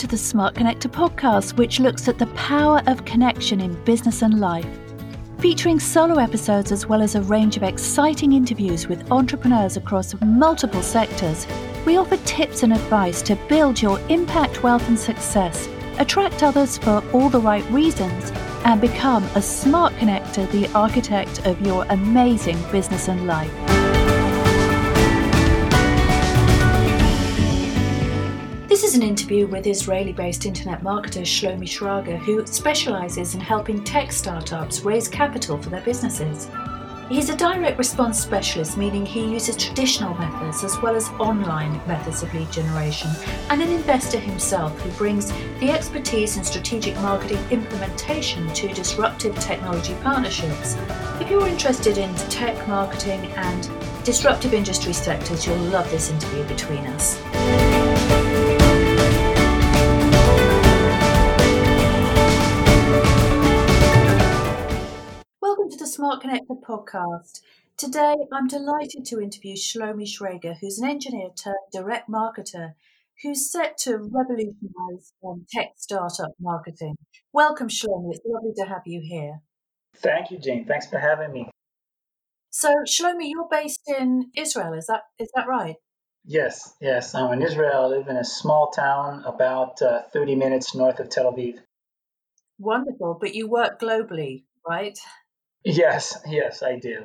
to the Smart Connector podcast, which looks at the power of connection in business and life. Featuring solo episodes as well as a range of exciting interviews with entrepreneurs across multiple sectors, we offer tips and advice to build your impact, wealth, and success, attract others for all the right reasons, and become a smart connector, the architect of your amazing business and life. This is an interview with Israeli based internet marketer Shlomi Shraga, who specializes in helping tech startups raise capital for their businesses. He's a direct response specialist, meaning he uses traditional methods as well as online methods of lead generation, and an investor himself who brings the expertise in strategic marketing implementation to disruptive technology partnerships. If you're interested in tech marketing and disruptive industry sectors, you'll love this interview between us. Smart Connector podcast. Today, I'm delighted to interview Shlomi Shraga, who's an engineer turned direct marketer who's set to revolutionize um, tech startup marketing. Welcome, Shlomi. It's lovely to have you here. Thank you, Jane. Thanks for having me. So, Shlomi, you're based in Israel. Is that is that right? Yes, yes. I'm in Israel. I live in a small town about uh, 30 minutes north of Tel Aviv. Wonderful. But you work globally, right? Yes, yes, I do.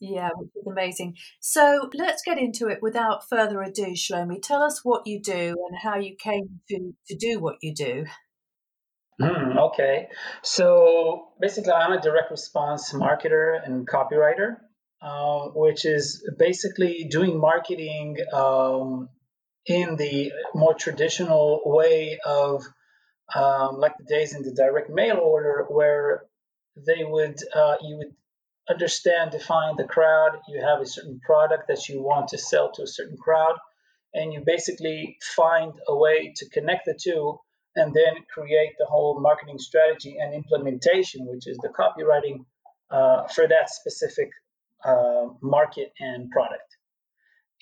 Yeah, which is amazing. So let's get into it without further ado, Shlomi. Tell us what you do and how you came to, to do what you do. Mm, okay. So basically, I'm a direct response marketer and copywriter, uh, which is basically doing marketing um, in the more traditional way of um, like the days in the direct mail order, where they would uh, you would understand define the crowd. You have a certain product that you want to sell to a certain crowd and you basically find a way to connect the two and then create the whole marketing strategy and implementation which is the copywriting uh, for that specific uh, market and product.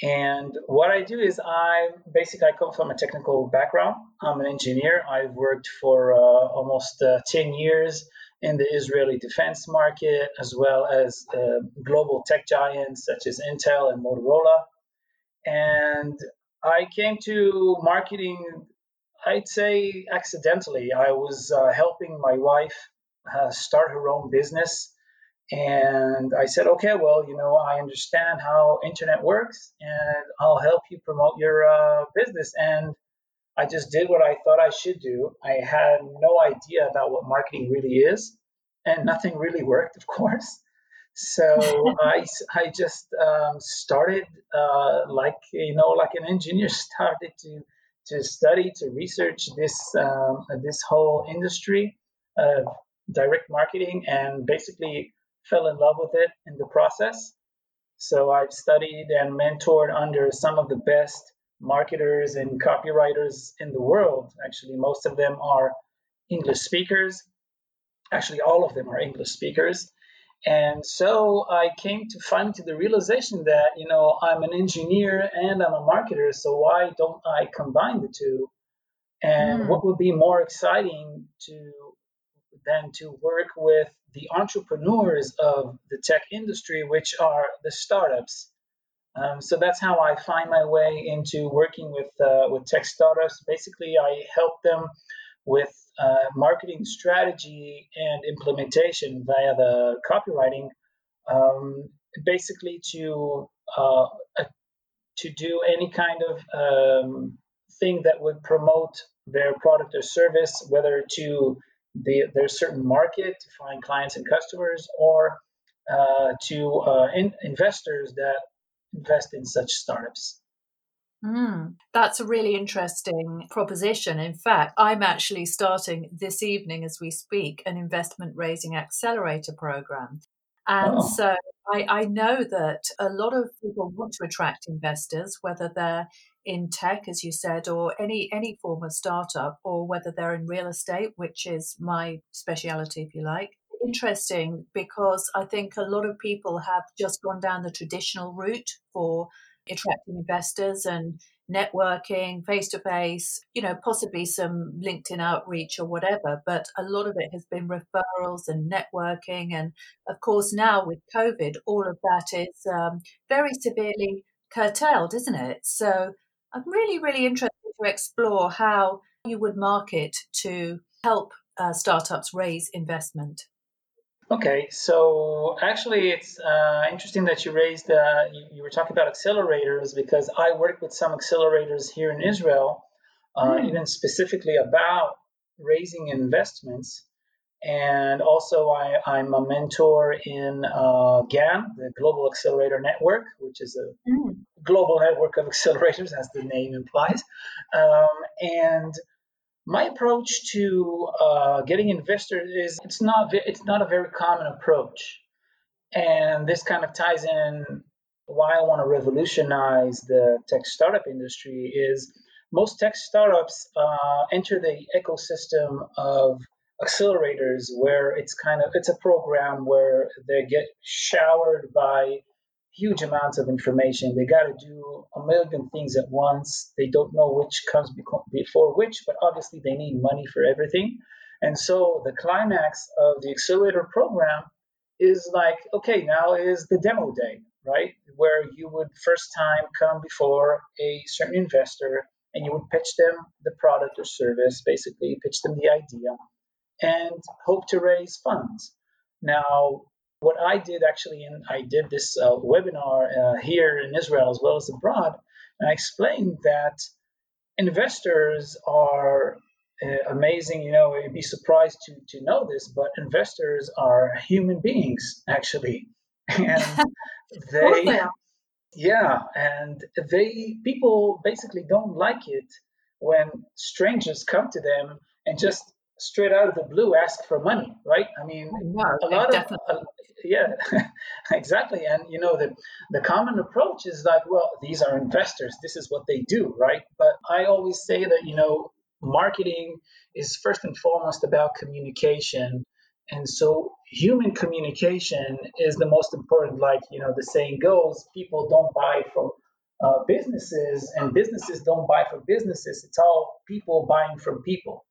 And what i do is i basically i come from a technical background. I'm an engineer. I've worked for uh, almost uh, 10 years in the Israeli defense market, as well as uh, global tech giants such as Intel and Motorola. And I came to marketing, I'd say accidentally. I was uh, helping my wife uh, start her own business. And I said, okay, well, you know, I understand how internet works and I'll help you promote your uh, business. And I just did what I thought I should do. I had no idea about what marketing really is, and nothing really worked, of course. So I, I just um, started uh, like you know like an engineer started to to study to research this um, this whole industry of direct marketing and basically fell in love with it in the process. So I've studied and mentored under some of the best marketers and copywriters in the world. Actually, most of them are English speakers. Actually, all of them are English speakers. And so I came to finally to the realization that, you know, I'm an engineer and I'm a marketer, so why don't I combine the two? And mm. what would be more exciting to than to work with the entrepreneurs of the tech industry, which are the startups um, so that's how I find my way into working with uh, with tech startups. Basically, I help them with uh, marketing strategy and implementation via the copywriting, um, basically to uh, to do any kind of um, thing that would promote their product or service, whether to the, their certain market to find clients and customers, or uh, to uh, in, investors that invest in such startups. Mm, that's a really interesting proposition. In fact, I'm actually starting this evening as we speak an investment raising accelerator program. And oh. so I, I know that a lot of people want to attract investors, whether they're in tech, as you said, or any any form of startup, or whether they're in real estate, which is my speciality, if you like interesting because I think a lot of people have just gone down the traditional route for attracting investors and networking, face to face, you know, possibly some LinkedIn outreach or whatever. But a lot of it has been referrals and networking. And of course, now with COVID, all of that is um, very severely curtailed, isn't it? So I'm really, really interested to explore how you would market to help uh, startups raise investment. Okay, so actually, it's uh, interesting that you raised, uh, you, you, were talking about accelerators because I work with some accelerators here in Israel, mm. even specifically about raising investments. And also, I, am a mentor in uh, GAN, the Global Accelerator Network, which is a mm. global network of accelerators, as the name implies. Um, and my approach to uh, getting investors is it's not it's not a very common approach, and this kind of ties in why I want to revolutionize the tech startup industry is most tech startups uh, enter the ecosystem of accelerators where it's kind of it's a program where they get showered by huge amounts of information. They got to do a million things at once. They don't know which comes before which, but obviously they need money for everything. And so the climax of the accelerator program is like, okay, now is the demo day, right? Where you would first time come before a certain investor and you would pitch them the product or service, basically pitch them the idea and hope to raise funds. Now, what I did actually, and I did this uh, webinar uh, here in Israel as well as abroad, and I explained that investors are uh, amazing. You know, you'd be surprised to, to know this, but investors are human beings, actually. And they, yeah, and they, people basically don't like it when strangers come to them and just straight out of the blue ask for money, right? I mean, no, a lot of uh, yeah, exactly. And you know, the the common approach is like, well, these are investors. This is what they do, right? But I always say that you know, marketing is first and foremost about communication. And so human communication is the most important. Like, you know, the saying goes, people don't buy from uh, businesses and businesses don't buy from businesses. It's all people buying from people.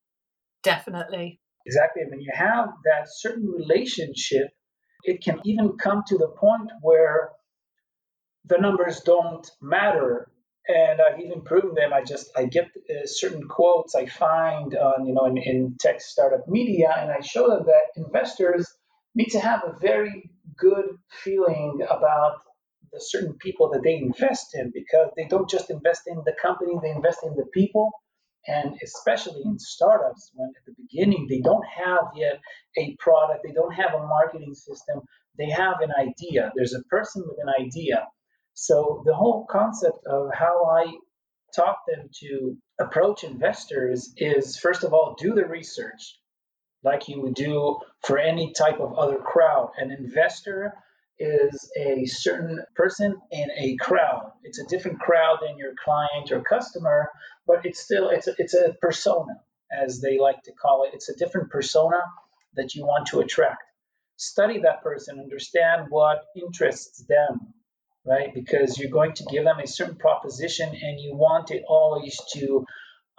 Definitely. Exactly. And when you have that certain relationship, it can even come to the point where the numbers don't matter. And I've even proven them. I just I get uh, certain quotes I find on you know in, in tech startup media, and I show them that investors need to have a very good feeling about the certain people that they invest in because they don't just invest in the company, they invest in the people and especially in startups when at the beginning they don't have yet a product they don't have a marketing system they have an idea. There's a person with an idea. So the whole concept of how i taught them to approach investors is first of all do the research like you would do for any type of other crowd. An investor is a certain person in a crowd. It's a different crowd than your client or customer, but it's still it's a, it's a persona as they like to call it. It's a different persona that you want to attract. Study that person, understand what interests them, right? Because you're going to give them a certain proposition, and you want it always to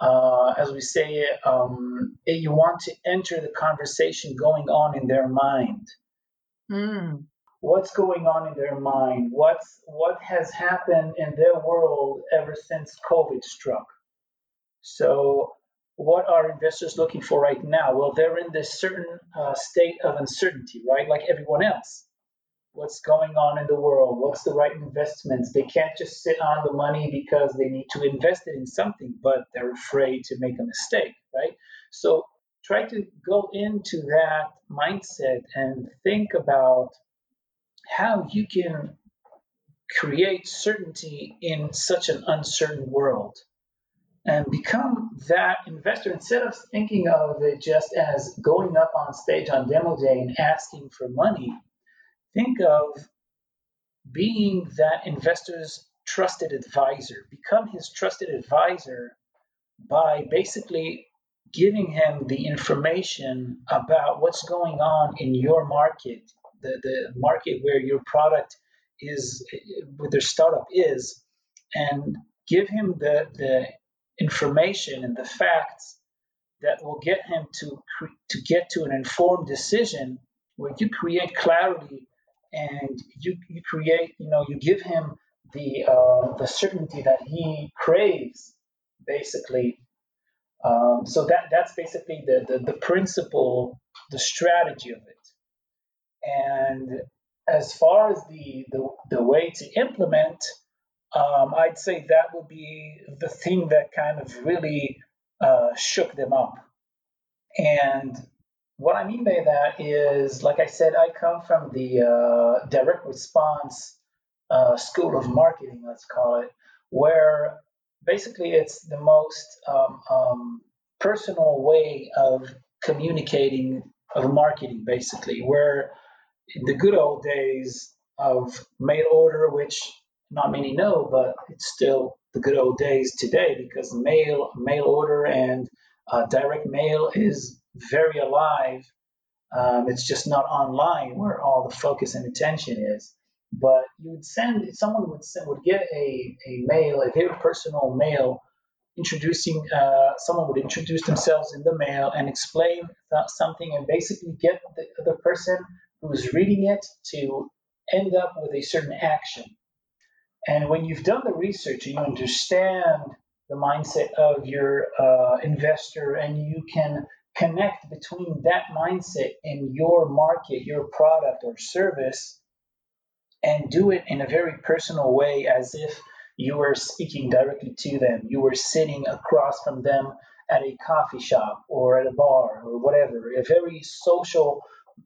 uh, as we say, um, you want to enter the conversation going on in their mind. Mm what's going on in their mind, what's what has happened in their world ever since COVID struck. So, what are investors looking for right now? Well, they're in this certain uh, state of uncertainty, right? Like everyone else. What's going on in the world? What's the right investments? They can't just sit on the money because they need to invest it in something, but they're afraid to make a mistake, right? So, try to go into that mindset and think about how you can create certainty in such an uncertain world and become that investor instead of thinking of it just as going up on stage on demo day and asking for money. Think of being that investor's trusted advisor. Become his trusted advisor by basically giving him the information about what's going on in your market the, the market where your product is, where their startup is, and give him the, the information and the facts that will get him to to get to an informed decision where you create clarity and you, you create you know you give him the uh, the certainty that he craves basically. Um, so that that's basically the, the the principle the strategy of it and as far as the the, the way to implement um, I'd say that would be the thing that kind of really uh, shook them up. And what I mean by that is, like I said, I come from the uh, direct response uh, school of marketing, let's call it, where basically it's the most um, um, personal way of communicating, of marketing, basically, where the good old days of mail order, which not many know, but it's still the good old days today because mail, mail order, and uh, direct mail is very alive. Um, it's just not online where all the focus and attention is. But you would send someone would send, would get a, a mail, a very personal mail, introducing uh, someone would introduce themselves in the mail and explain something and basically get the, the person who's reading it to end up with a certain action and when you've done the research and you understand the mindset of your uh, investor and you can connect between that mindset and your market, your product or service, and do it in a very personal way as if you were speaking directly to them. You were sitting across from them at a coffee shop or at a bar or whatever, a very social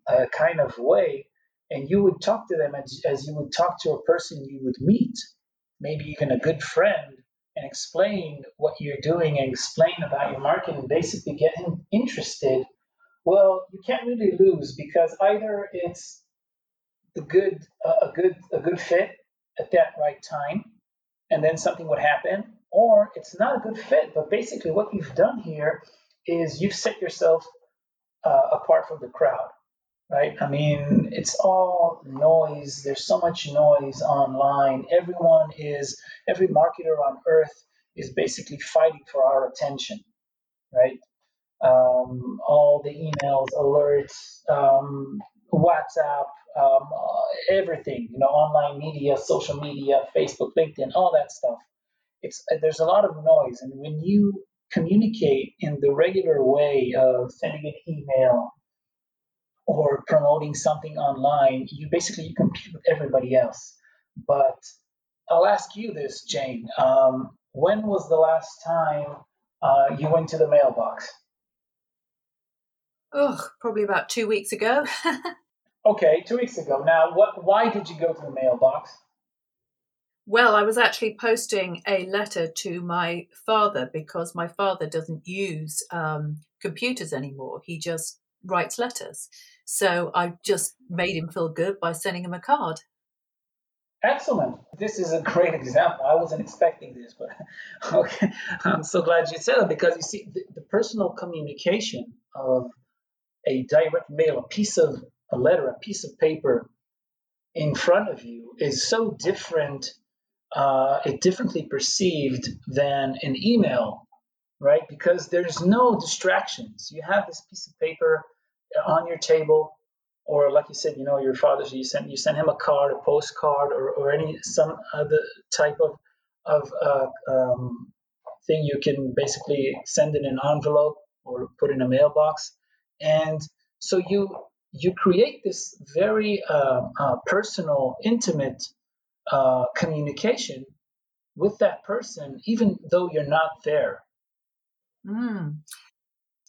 uh, kind of way and you would talk to them as, as you would talk to a person you would meet, maybe even a good friend, and explain what you're doing and explain about your market and basically get him interested, well, you can't really lose because either it's the good uh, a good a good fit at that right time, and then something would happen, or it's not a good fit. But basically, what you've done here is you've set yourself uh, apart from the crowd right? I mean, it's all noise. There's so much noise online. Everyone is, every marketer on earth is basically fighting for our attention, right? Um, all the emails, alerts, um, WhatsApp, um, uh, everything, you know, online media, social media, Facebook, LinkedIn, all that stuff. It's there's a lot of noise, and when you communicate in the regular way of sending an email, or promoting something online, you basically you compete with everybody else. But I'll ask you this, Jane. Um, when was the last time uh, you went to the mailbox? Oh, probably about two weeks ago. okay, two weeks ago. Now, what? Why did you go to the mailbox? Well, I was actually posting a letter to my father because my father doesn't use um, computers anymore. He just writes letters. So I just made him feel good by sending him a card. Excellent. This is a great example. I wasn't expecting this, but okay. I'm so glad you said it because you see, the, the personal communication of a direct mail, a piece of a letter, a piece of paper in front of you is so different, uh, it differently perceived than an email, right? Because there's no distractions. You have this piece of paper on your table or like you said you know your father you send you send him a card a postcard or, or any some other type of of uh, um, thing you can basically send in an envelope or put in a mailbox and so you you create this very uh, uh, personal intimate uh, communication with that person even though you're not there mm.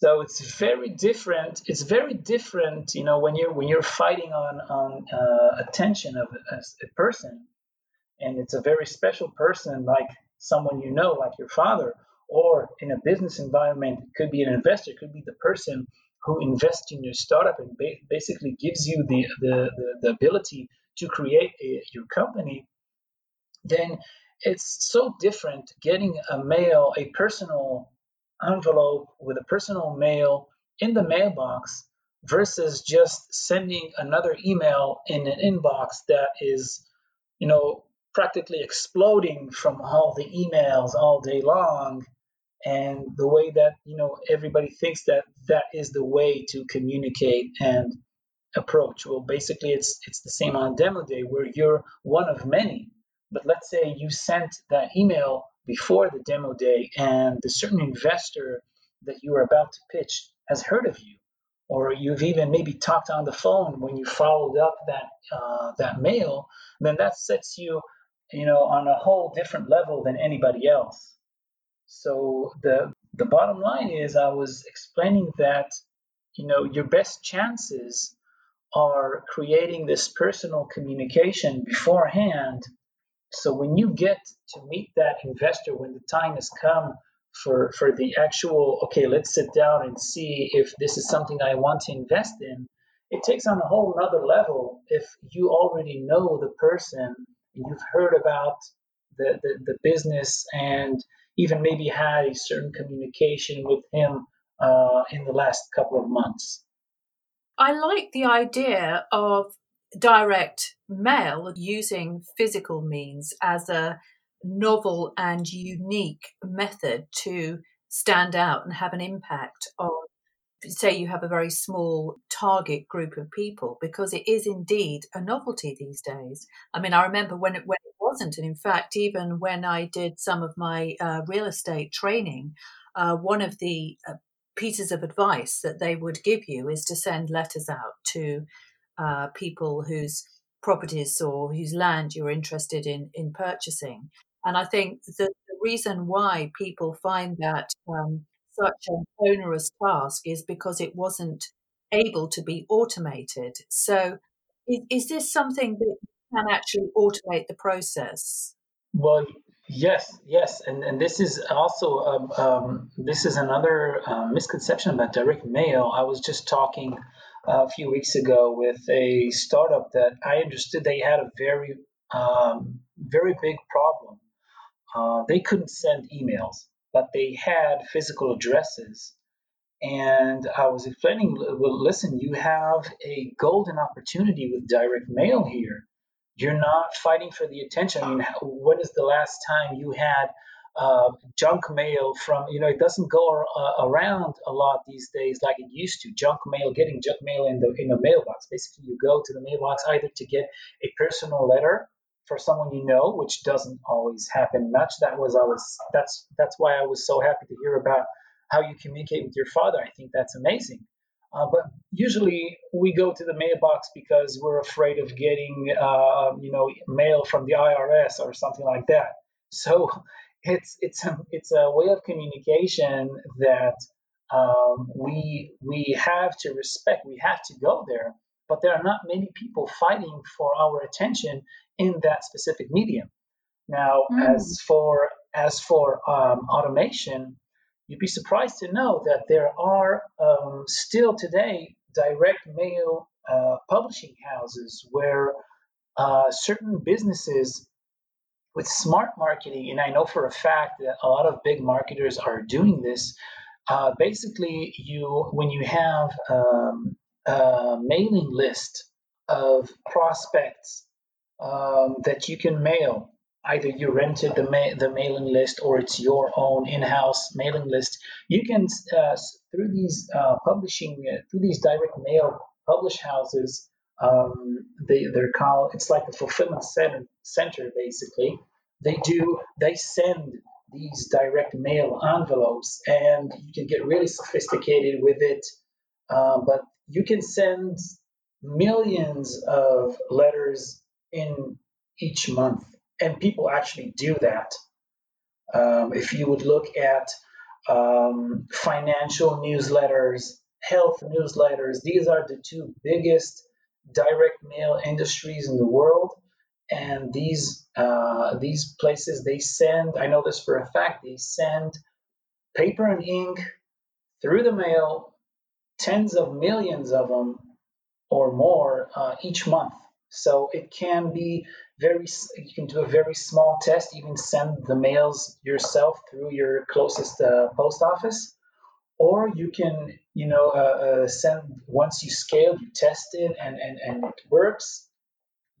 So it's very different. It's very different, you know, when you're when you're fighting on on uh, attention of a, a person, and it's a very special person, like someone you know, like your father, or in a business environment, it could be an investor, could be the person who invests in your startup and ba- basically gives you the, the, the, the ability to create a, your company, then it's so different getting a mail, a personal envelope with a personal mail in the mailbox versus just sending another email in an inbox that is, you know, practically exploding from all the emails all day long. And the way that you know everybody thinks that that is the way to communicate and approach. Well basically it's it's the same on demo day where you're one of many. But let's say you sent that email before the demo day and the certain investor that you are about to pitch has heard of you or you've even maybe talked on the phone when you followed up that uh, that mail then that sets you you know on a whole different level than anybody else so the the bottom line is I was explaining that you know your best chances are creating this personal communication beforehand. So when you get to meet that investor when the time has come for for the actual okay, let's sit down and see if this is something I want to invest in, it takes on a whole another level if you already know the person and you've heard about the, the, the business and even maybe had a certain communication with him uh, in the last couple of months. I like the idea of direct mail using physical means as a novel and unique method to stand out and have an impact on say you have a very small target group of people because it is indeed a novelty these days. I mean, I remember when it when it wasn't, and in fact, even when I did some of my uh, real estate training, uh, one of the uh, pieces of advice that they would give you is to send letters out to uh, people whose properties or whose land you're interested in in purchasing. And I think that the reason why people find that um, such an onerous task is because it wasn't able to be automated. So, is, is this something that can actually automate the process? Well, yes, yes, and and this is also um, um, this is another uh, misconception about direct mail. I was just talking a few weeks ago with a startup that I understood they had a very um, very big problem. Uh, they couldn't send emails but they had physical addresses. And I was explaining, well, listen, you have a golden opportunity with direct mail here. You're not fighting for the attention. I mean, when is the last time you had uh, junk mail from, you know, it doesn't go uh, around a lot these days like it used to. Junk mail, getting junk mail in the in the mailbox. Basically, you go to the mailbox either to get a personal letter for someone you know, which doesn't always happen much. That was I was that's that's why I was so happy to hear about how you communicate with your father. I think that's amazing. Uh, but usually we go to the mailbox because we're afraid of getting, uh, you know, mail from the IRS or something like that. So it's it's a, it's a way of communication that um, we we have to respect. We have to go there but there are not many people fighting for our attention in that specific medium. Now, mm. as for as for um, automation, you'd be surprised to know that there are um, still today direct mail uh, publishing houses where uh, certain businesses with smart marketing, and I know for a fact that a lot of big marketers are doing this. Uh, basically, you when you have um, a mailing list of prospects um, that you can mail. Either you rented the ma- the mailing list or it's your own in-house mailing list. You can uh, through these uh, publishing uh, through these direct mail publish houses. Um, they they're called it's like a fulfillment center, center basically. They do they send these direct mail envelopes and you can get really sophisticated with it. Uh, but you can send millions of letters in each month, and people actually do that. Um, if you would look at um, financial newsletters, health newsletters, these are the two biggest direct mail industries in the world. And these uh, these places they send, I know this for a fact, they send paper and ink through the mail, tens of millions of them or more uh, each month. So it can be very, you can do a very small test, even send the mails yourself through your closest uh, post office. Or you can, you know, uh, uh, send once you scale, you test it and, and, and it works.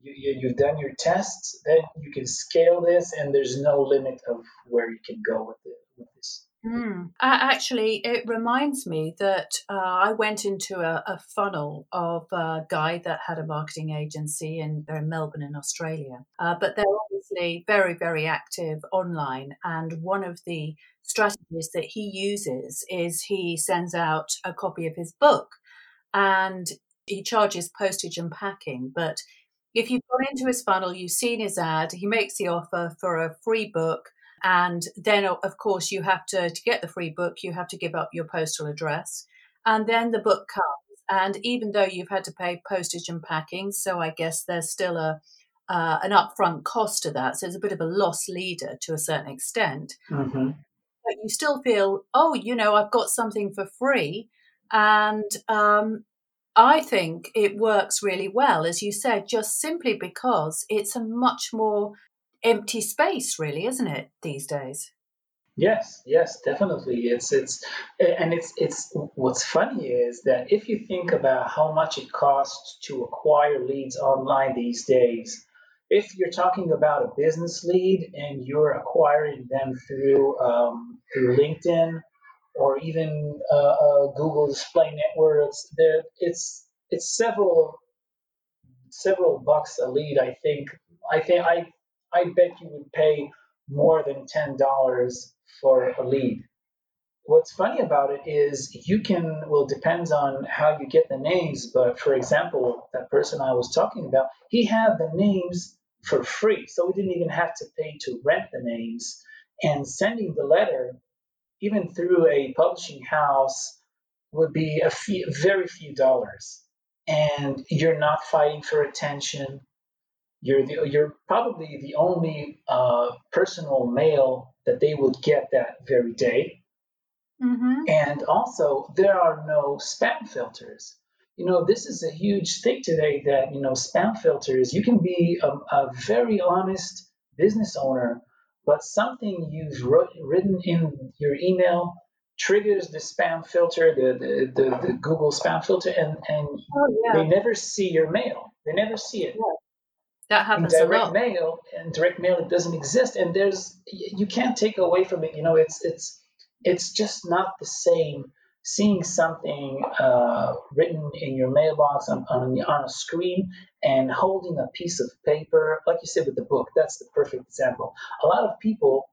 you, you, you've done your tests, then you can scale this, and there's no limit of where you can go with it with this. Mm. actually, it reminds me that uh, I went into a, a, funnel of a guy that had a marketing agency in, in Melbourne, in Australia. Uh, but they're obviously very, very active online. And one of the strategies that he uses is he sends out a copy of his book and he charges postage and packing. But if you've gone into his funnel, you've seen his ad, he makes the offer for a free book and then, of course, you have to, to get the free book, you have to give up your postal address. And then the book comes. And even though you've had to pay postage and packing, so I guess there's still a, uh, an upfront cost to that. So it's a bit of a loss leader to a certain extent. Mm-hmm. But you still feel, oh, you know, I've got something for free. And um, I think it works really well, as you said, just simply because it's a much more empty space, really, isn't it, these days? Yes, yes, definitely. It's it's and it's it's what's funny is that if you think about how much it costs to acquire leads online these days, if you're talking about a business lead and you're acquiring them through um, through LinkedIn or even uh, uh, Google Display Networks, there it's it's several several bucks a lead. I think I think I I bet you would pay more than $10 for a lead. What's funny about it is you can, well, depends on how you get the names, but for example, that person I was talking about, he had the names for free. So we didn't even have to pay to rent the names. And sending the letter, even through a publishing house, would be a few, very few dollars. And you're not fighting for attention you're the, you're probably the only uh, personal mail that they would get that very day. Mm-hmm. And also, there are no spam filters. You know, this is a huge thing today that, you know, spam filters, you can be a, a very honest business owner, but something you've wrote, written in your email triggers the spam filter, the, the, the, the Google spam filter, and, and oh, yeah. they never see your mail. They never see it. Yeah. That happens in direct a lot. mail and direct mail it doesn't exist and there's you can't take away from it you know it's it's it's just not the same seeing something uh, written in your mailbox on, on, on a screen and holding a piece of paper like you said with the book that's the perfect example a lot of people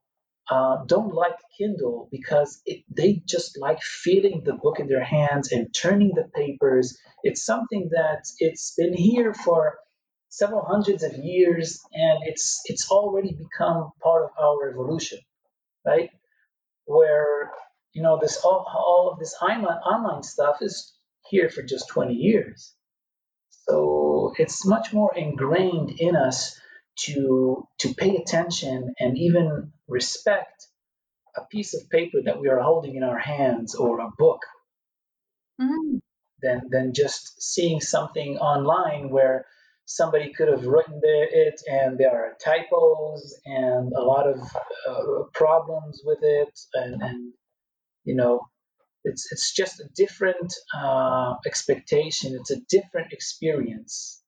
uh, don't like Kindle because it, they just like feeling the book in their hands and turning the papers. It's something that it's been here for several hundreds of years, and it's it's already become part of our evolution, right? Where you know this all, all of this online online stuff is here for just 20 years, so it's much more ingrained in us to to pay attention and even respect a piece of paper that we are holding in our hands or a book mm-hmm. than than just seeing something online where somebody could have written it and there are typos and a lot of uh, problems with it and, and, you know it's it's just a different uh, expectation. It's a different experience.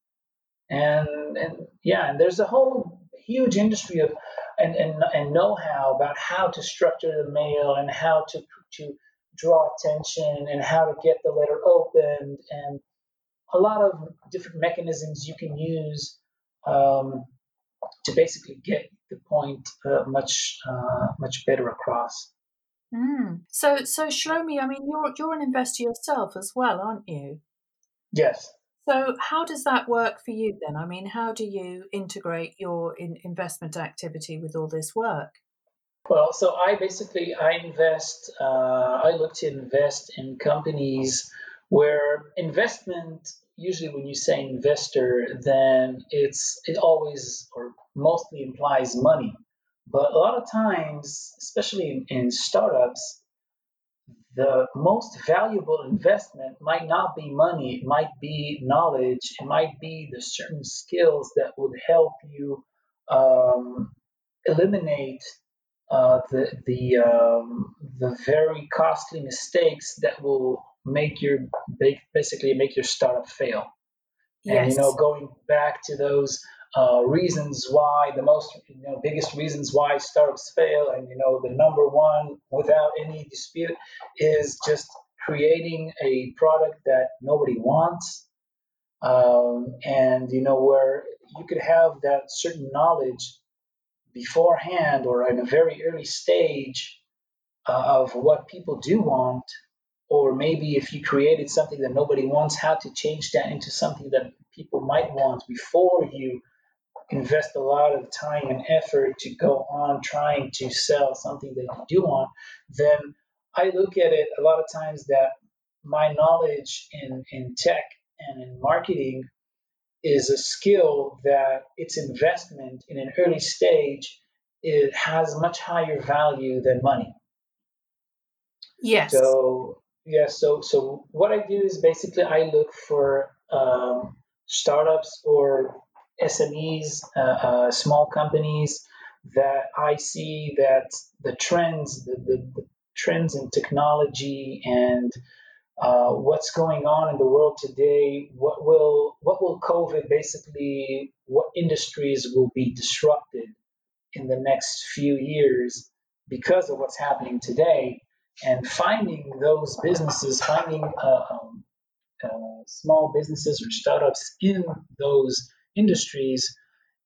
And and yeah and there's a whole huge industry of and, and, and know-how about how to structure the mail and how to to draw attention and how to get the letter opened and a lot of different mechanisms you can use um, to basically get the point uh, much uh, much better across. Mm. So, so Shlomi, I mean, you're you're an investor yourself as well, aren't you? Yes. So, how does that work for you then? I mean, how do you integrate your in investment activity with all this work? Well, so I basically I invest. Uh, I look to invest in companies where investment usually when you say investor then it's it always or mostly implies money. But a lot of times especially in, in startups the most valuable investment might not be money it might be knowledge it might be the certain skills that would help you um, eliminate uh, the the um, the very costly mistakes that will make your basically make your startup fail. Yes. And you know, going back to those uh, reasons why the most you know biggest reasons why startups fail and you know the number one without any dispute is just creating a product that nobody wants um, and you know where you could have that certain knowledge beforehand or in a very early stage uh, of what people do want or maybe if you created something that nobody wants how to change that into something that people might want before you invest a lot of time and effort to go on trying to sell something that you do want, then I look at it a lot of times that my knowledge in, in tech and in marketing is a skill that its investment in an early stage it has much higher value than money. Yes. So yeah, so so what I do is basically I look for um, startups or SMEs, uh, uh, small companies that I see that the trends, the, the, the trends in technology and uh, what's going on in the world today, what will what will COVID basically, what industries will be disrupted in the next few years because of what's happening today, and finding those businesses, finding uh, um, uh, small businesses or startups in those industries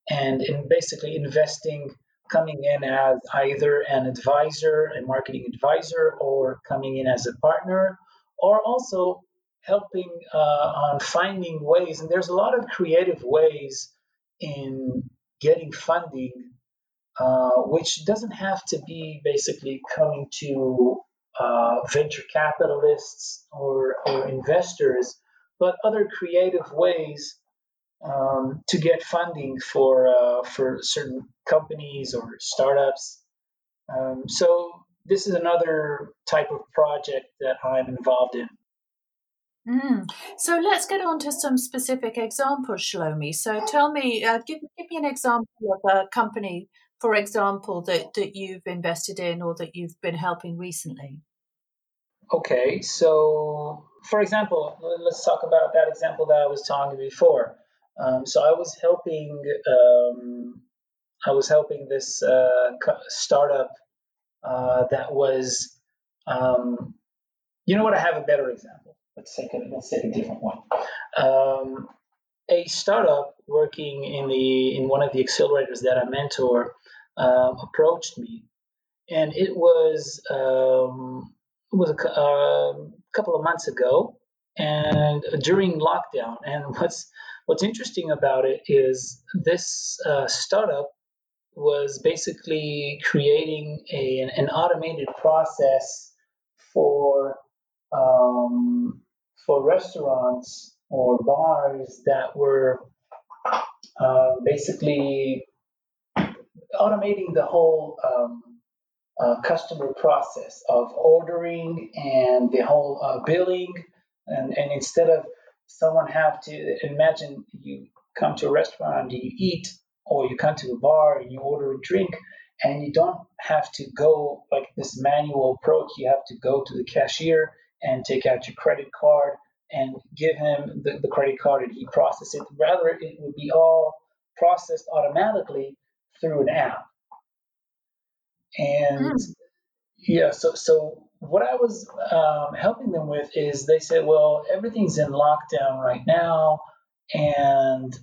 and in basically investing coming in as either an advisor a marketing advisor or coming in as a partner or also helping uh, on finding ways and there's a lot of creative ways in getting funding uh, which doesn't have to be basically coming to uh, venture capitalists or, or investors but other creative ways um, to get funding for uh, for certain companies or startups. Um, so this is another type of project that I'm involved in. Mm. So let's get on to some specific examples, Shlomi. So tell me, uh, give, give me an example of a company, for example, that, that you've invested in or that you've been helping recently. Okay, so for example, let's talk about that example that I was talking before. Um, so I was helping um, I was helping this uh, startup uh, that was um, you know what I have a better example. Let's take a let's take a different one. Um, a startup working in the in one of the accelerators that I mentor um, approached me, and it was um, it was a, um, couple of months ago, and during lockdown. And what's what's interesting about it is this uh, startup was basically creating a, an automated process for um, for restaurants or bars that were uh, basically automating the whole um, uh, customer process of ordering and the whole uh, billing. And, and instead of someone have to imagine you come to a restaurant and you eat or you come to a bar and you order a drink and you don't have to go like this manual approach. You have to go to the cashier and take out your credit card and give him the, the credit card and he process it. Rather it would be all processed automatically through an app and mm. yeah so so what I was um, helping them with is they said, well, everything's in lockdown right now, and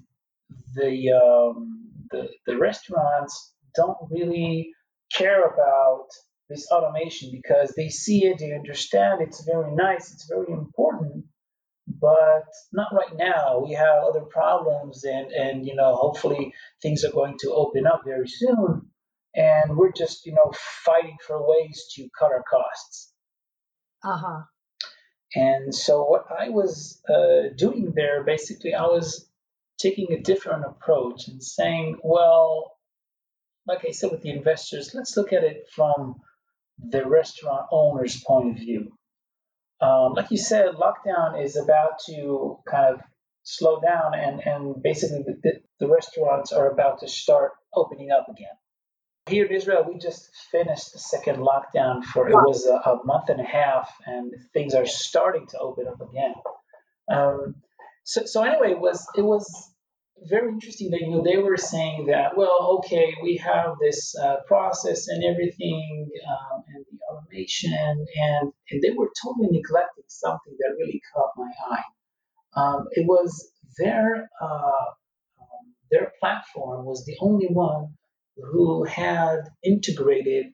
the um, the, the restaurants don't really care about this automation because they see it, they understand it's very nice, it's very important, but not right now. We have other problems, and and you know, hopefully things are going to open up very soon, and we're just you know fighting for ways to cut our costs. Uh huh. And so what I was uh, doing there, basically, I was taking a different approach and saying, well, like I said with the investors, let's look at it from the restaurant owner's point of view. Um, like you said, lockdown is about to kind of slow down, and, and basically the, the restaurants are about to start opening up again. Here in Israel, we just finished the second lockdown for it was a, a month and a half, and things are starting to open up again. Um, so, so anyway, it was it was very interesting that you know they were saying that well okay we have this uh, process and everything um, and the automation and and they were totally neglecting something that really caught my eye. Um, it was their uh, um, their platform was the only one who had integrated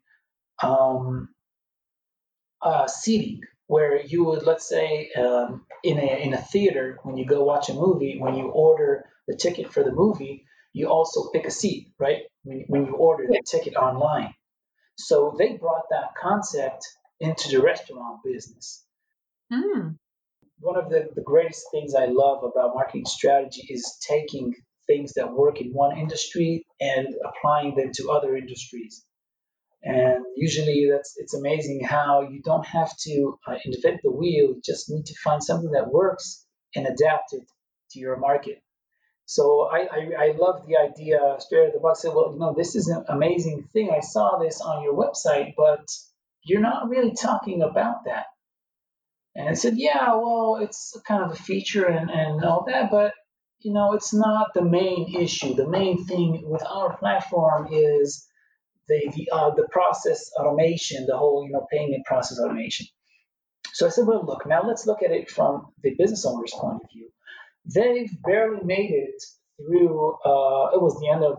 uh, seating where you would let's say um, in a in a theater when you go watch a movie when you order the ticket for the movie you also pick a seat right? When, when you order the ticket online. So they brought that concept into the restaurant business. Mm. one of the, the greatest things i love about marketing strategy is taking things that work in one industry and applying them to other industries. And usually that's it's amazing how you don't have to uh, invent the wheel. You just need to find something that works and adapt it to your market so I, I, I love the idea straight out the box. Said, well, you know, this is an amazing thing. I saw this on your website, but you're not really talking about that. And I said, yeah, well, it's kind of a feature and, and all that, but you know, it's not the main issue. The main thing with our platform is the the, uh, the process automation, the whole you know payment process automation. So I said, well, look, now let's look at it from the business owner's point of view. They've barely made it through. Uh, it was the end of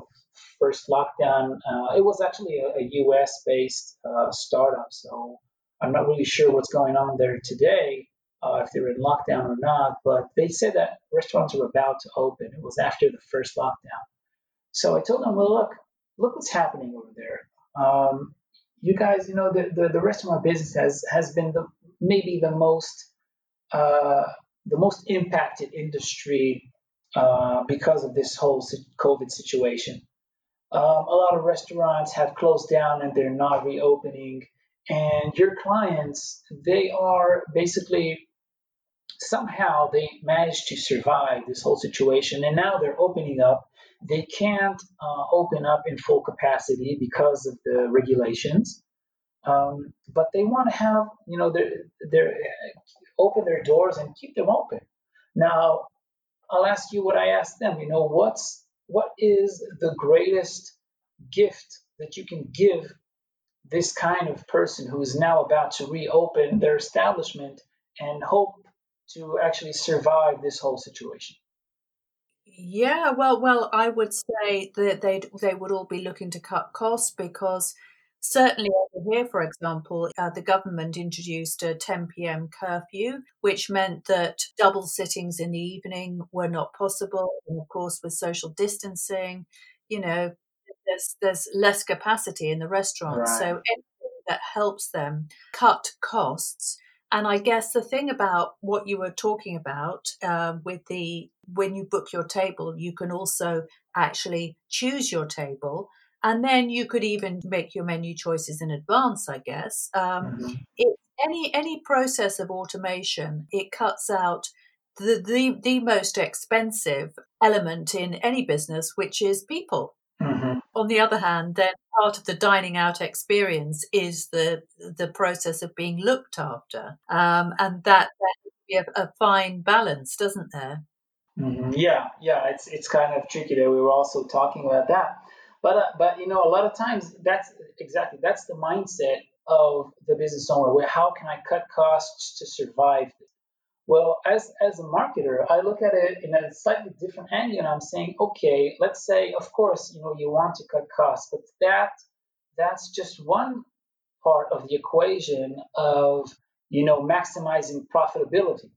first lockdown. Uh, it was actually a, a U.S. based uh, startup, so I'm not really sure what's going on there today. Uh, if they're in lockdown or not, but they said that restaurants were about to open. It was after the first lockdown. So I told them, well, look, look what's happening over there. Um, you guys, you know, the, the, the, restaurant business has, has been the maybe the most uh, the most impacted industry uh, because of this whole COVID situation. Um, a lot of restaurants have closed down and they're not reopening. And your clients, they are basically somehow they managed to survive this whole situation and now they're opening up they can't uh, open up in full capacity because of the regulations, um, but they want to have you know their their open their doors and keep them open. Now, I'll ask you what I asked them. You know, what's what is the greatest gift that you can give this kind of person who is now about to reopen their establishment and hope to actually survive this whole situation? Yeah, well, well, I would say that they they would all be looking to cut costs because certainly over here, for example, uh, the government introduced a 10 p.m. curfew, which meant that double sittings in the evening were not possible, and of course, with social distancing, you know, there's there's less capacity in the restaurants, right. so anything that helps them cut costs and I guess the thing about what you were talking about um, with the when you book your table, you can also actually choose your table, and then you could even make your menu choices in advance. I guess um, mm-hmm. it, any any process of automation it cuts out the, the the most expensive element in any business, which is people. Mm-hmm. On the other hand, then part of the dining out experience is the the process of being looked after, um, and that be a, a, fine balance, doesn't there? Mm-hmm. Yeah, yeah, it's it's kind of tricky that we were also talking about that, but uh, but you know a lot of times that's exactly that's the mindset of the business owner. Where how can I cut costs to survive well, as, as a marketer, I look at it in a slightly different angle and I'm saying, okay, let's say, of course, you know, you want to cut costs, but that that's just one part of the equation of, you know, maximizing profitability.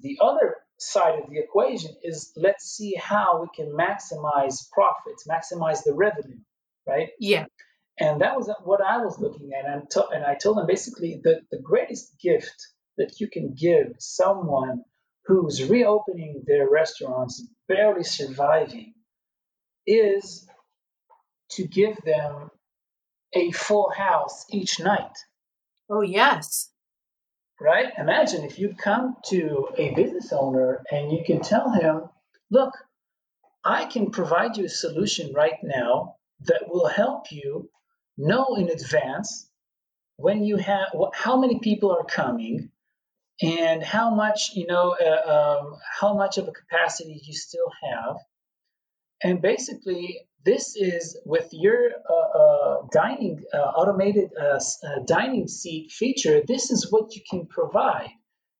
The other side of the equation is let's see how we can maximize profits, maximize the revenue, right? Yeah. And that was what I was looking at. And, to, and I told them basically the, the greatest gift that you can give someone who's reopening their restaurants, barely surviving, is to give them a full house each night. Oh, yes. Right? Imagine if you come to a business owner and you can tell him, look, I can provide you a solution right now that will help you know in advance when you have how many people are coming and how much you know uh, um, how much of a capacity you still have and basically this is with your uh, uh, dining uh, automated uh, uh, dining seat feature this is what you can provide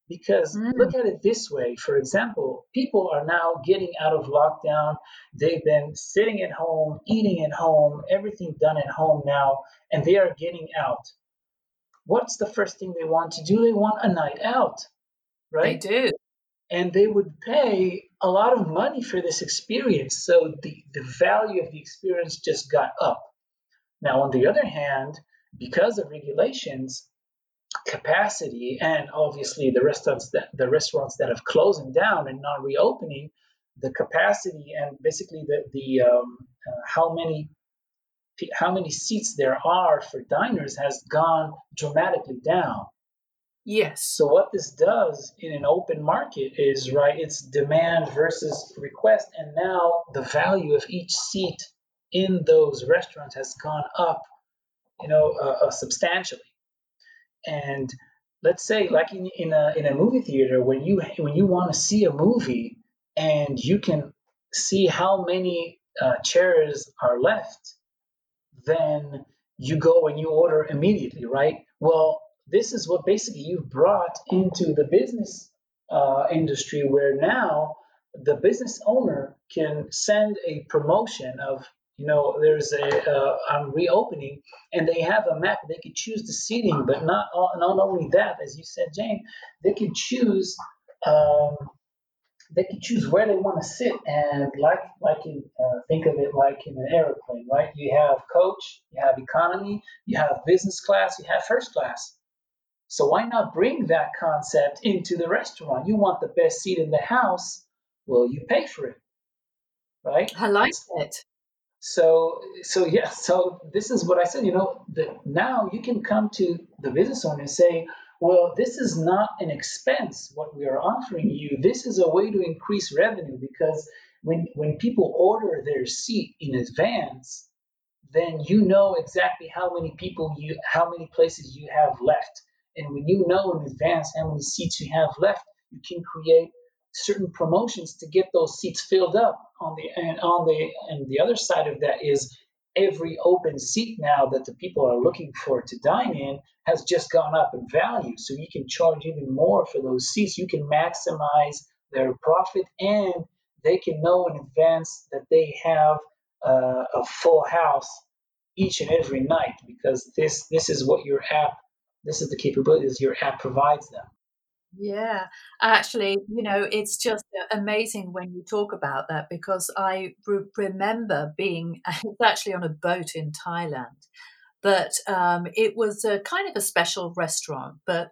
because mm. look at it this way for example people are now getting out of lockdown they've been sitting at home eating at home everything done at home now and they are getting out what's the first thing they want to do? They want a night out, right? They do. And they would pay a lot of money for this experience. So the, the value of the experience just got up. Now, on the other hand, because of regulations, capacity, and obviously the restaurants that the restaurants that have closing down and not reopening, the capacity and basically the the um, uh, how many how many seats there are for diners has gone dramatically down. Yes. So what this does in an open market is right, it's demand versus request, and now the value of each seat in those restaurants has gone up, you know, uh, uh, substantially. And let's say, like in, in a in a movie theater, when you when you want to see a movie and you can see how many uh, chairs are left then you go and you order immediately, right? Well, this is what basically you've brought into the business uh, industry where now the business owner can send a promotion of you know there's a uh, I'm reopening and they have a map. They could choose the seating but not not only that as you said Jane they could choose um, they can choose where they want to sit and like like in uh, think of it like in an airplane right? You have coach you have economy you have business class you have first class so why not bring that concept into the restaurant you want the best seat in the house well you pay for it right i like it so so yeah so this is what i said you know that now you can come to the business owner and say well, this is not an expense, what we are offering you. This is a way to increase revenue because when, when people order their seat in advance, then you know exactly how many people you, how many places you have left. And when you know in advance how many seats you have left, you can create certain promotions to get those seats filled up. On the and on the and the other side of that is every open seat now that the people are looking for to dine in has just gone up in value. So you can charge even more for those seats. You can maximize their profit and they can know in advance that they have uh, a full house each and every night because this this is what your app this is the capabilities your app provides them yeah, actually, you know, it's just amazing when you talk about that because I re- remember being actually on a boat in Thailand, but um, it was a kind of a special restaurant. But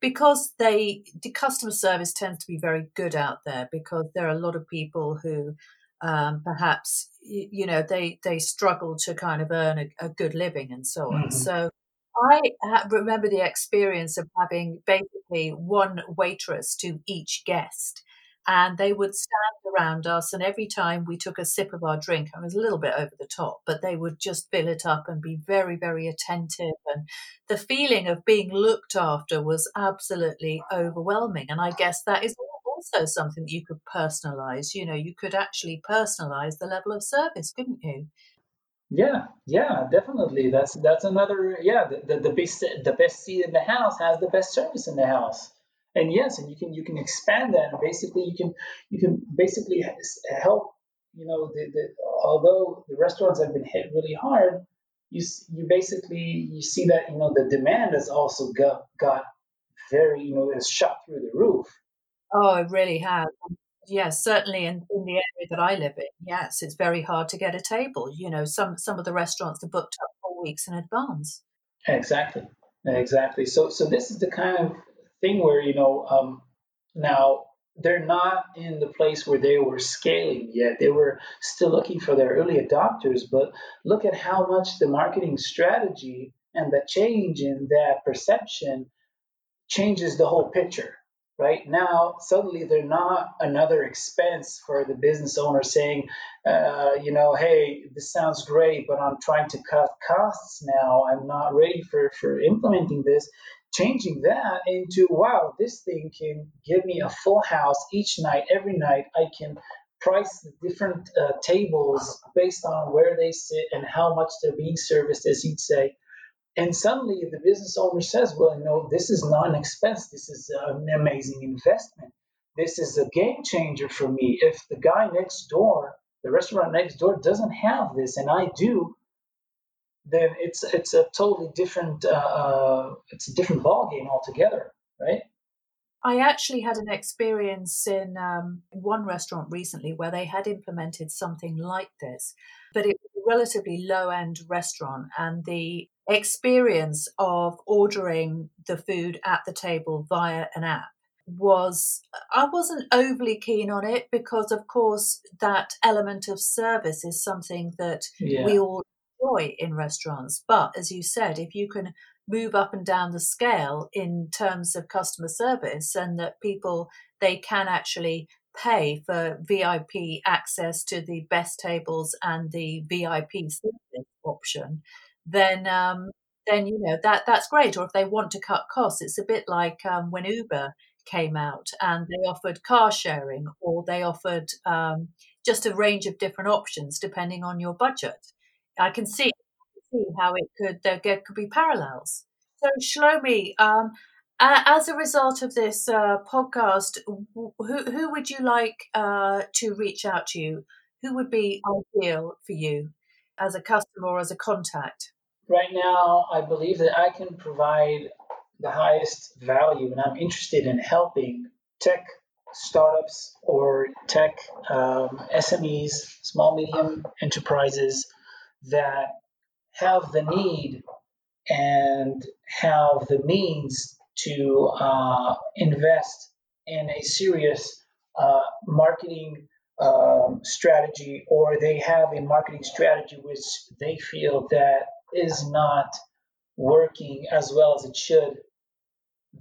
because they the customer service tends to be very good out there because there are a lot of people who um, perhaps you know they they struggle to kind of earn a, a good living and so on. Mm-hmm. So I remember the experience of having basically one waitress to each guest. And they would stand around us, and every time we took a sip of our drink, I was a little bit over the top, but they would just fill it up and be very, very attentive. And the feeling of being looked after was absolutely overwhelming. And I guess that is also something that you could personalize. You know, you could actually personalize the level of service, couldn't you? Yeah, yeah, definitely. That's that's another. Yeah, the, the, the best the best seat in the house has the best service in the house. And yes, and you can you can expand that. And basically, you can you can basically help. You know, the, the although the restaurants have been hit really hard, you you basically you see that you know the demand has also got got very you know has shot through the roof. Oh, it really has. Yes, certainly in, in the area that I live in, yes, it's very hard to get a table. You know, some some of the restaurants are booked up four weeks in advance. Exactly, exactly. So so this is the kind of thing where you know um, now they're not in the place where they were scaling yet. They were still looking for their early adopters, but look at how much the marketing strategy and the change in that perception changes the whole picture right? Now suddenly they're not another expense for the business owner saying uh, you know hey this sounds great but i'm trying to cut costs now. I'm not ready for for implementing this. Changing that into wow this thing can give me a full house each night every night. I can price the different uh, tables based on where they sit and how much they're being serviced as you'd say and suddenly the business owner says, well, you know, this is not an expense. This is an amazing investment. This is a game changer for me. If the guy next door, the restaurant next door doesn't have this and I do, then it's it's a totally different uh, uh it's a different ball game altogether, right? I actually had an experience in um, one restaurant recently where they had implemented something like this, but it was a relatively low end restaurant, and the experience of ordering the food at the table via an app was I wasn't overly keen on it because of course that element of service is something that yeah. we all enjoy in restaurants but as you said if you can move up and down the scale in terms of customer service and that people they can actually pay for VIP access to the best tables and the VIP option then um, then you know that that's great. Or if they want to cut costs, it's a bit like um, when Uber came out and they offered car sharing, or they offered um, just a range of different options depending on your budget. I can see see how it could there could be parallels. So Shlomi, um, as a result of this uh, podcast, who who would you like uh, to reach out to you? Who would be ideal for you as a customer or as a contact? right now, I believe that I can provide the highest value, and I'm interested in helping tech startups or tech um, SMEs, small medium enterprises that have the need and have the means to uh, invest in a serious uh, marketing um, strategy, or they have a marketing strategy which they feel that is not working as well as it should,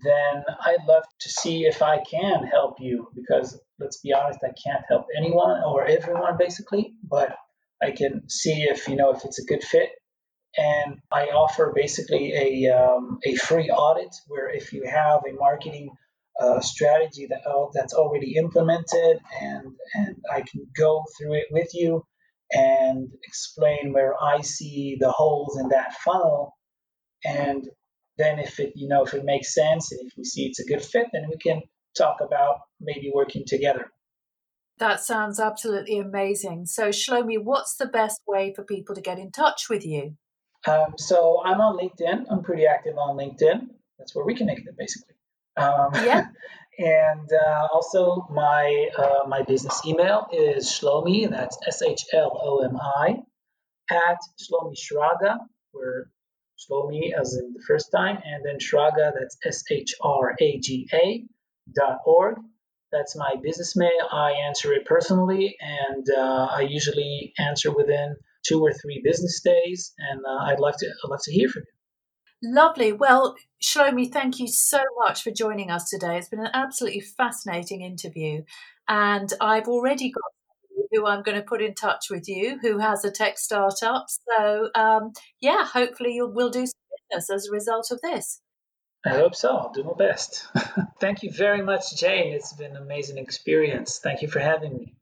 then I'd love to see if I can help you because let's be honest, I can't help anyone or everyone basically, but I can see if you know if it's a good fit. And I offer basically a, um, a free audit where if you have a marketing uh, strategy that uh, that's already implemented and and I can go through it with you and explain where I see the holes in that funnel. And then if it, you know, if it makes sense and if we see it's a good fit, then we can talk about maybe working together. That sounds absolutely amazing. So, Shlomi, what's the best way for people to get in touch with you? Um, so, I'm on LinkedIn. I'm pretty active on LinkedIn. That's where we connected, basically. Um, yeah. And uh, also, my uh, my business email is Shlomi, that's S H L O M I, at Shlomi Shraga, where Shlomi as in the first time, and then Shraga, that's S H R A G A dot org. That's my business mail. I answer it personally, and uh, I usually answer within two or three business days. And uh, I'd love to I'd love to hear from you. Lovely. Well, Shlomi, thank you so much for joining us today. It's been an absolutely fascinating interview. And I've already got who I'm going to put in touch with you who has a tech startup. So, um, yeah, hopefully you'll, we'll do some business as a result of this. I hope so. I'll do my best. Thank you very much, Jane. It's been an amazing experience. Thank you for having me.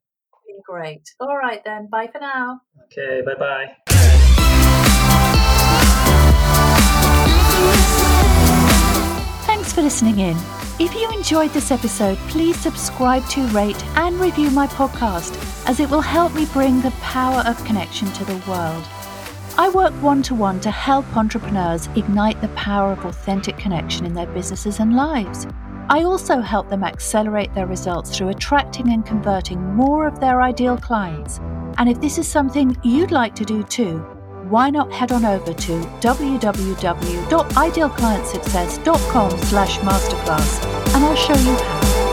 Been great. All right, then. Bye for now. Okay. Bye bye. Thanks for listening in. If you enjoyed this episode, please subscribe to, rate, and review my podcast, as it will help me bring the power of connection to the world. I work one to one to help entrepreneurs ignite the power of authentic connection in their businesses and lives. I also help them accelerate their results through attracting and converting more of their ideal clients. And if this is something you'd like to do too, why not head on over to www.idealclientsuccess.com slash masterclass and I'll show you how.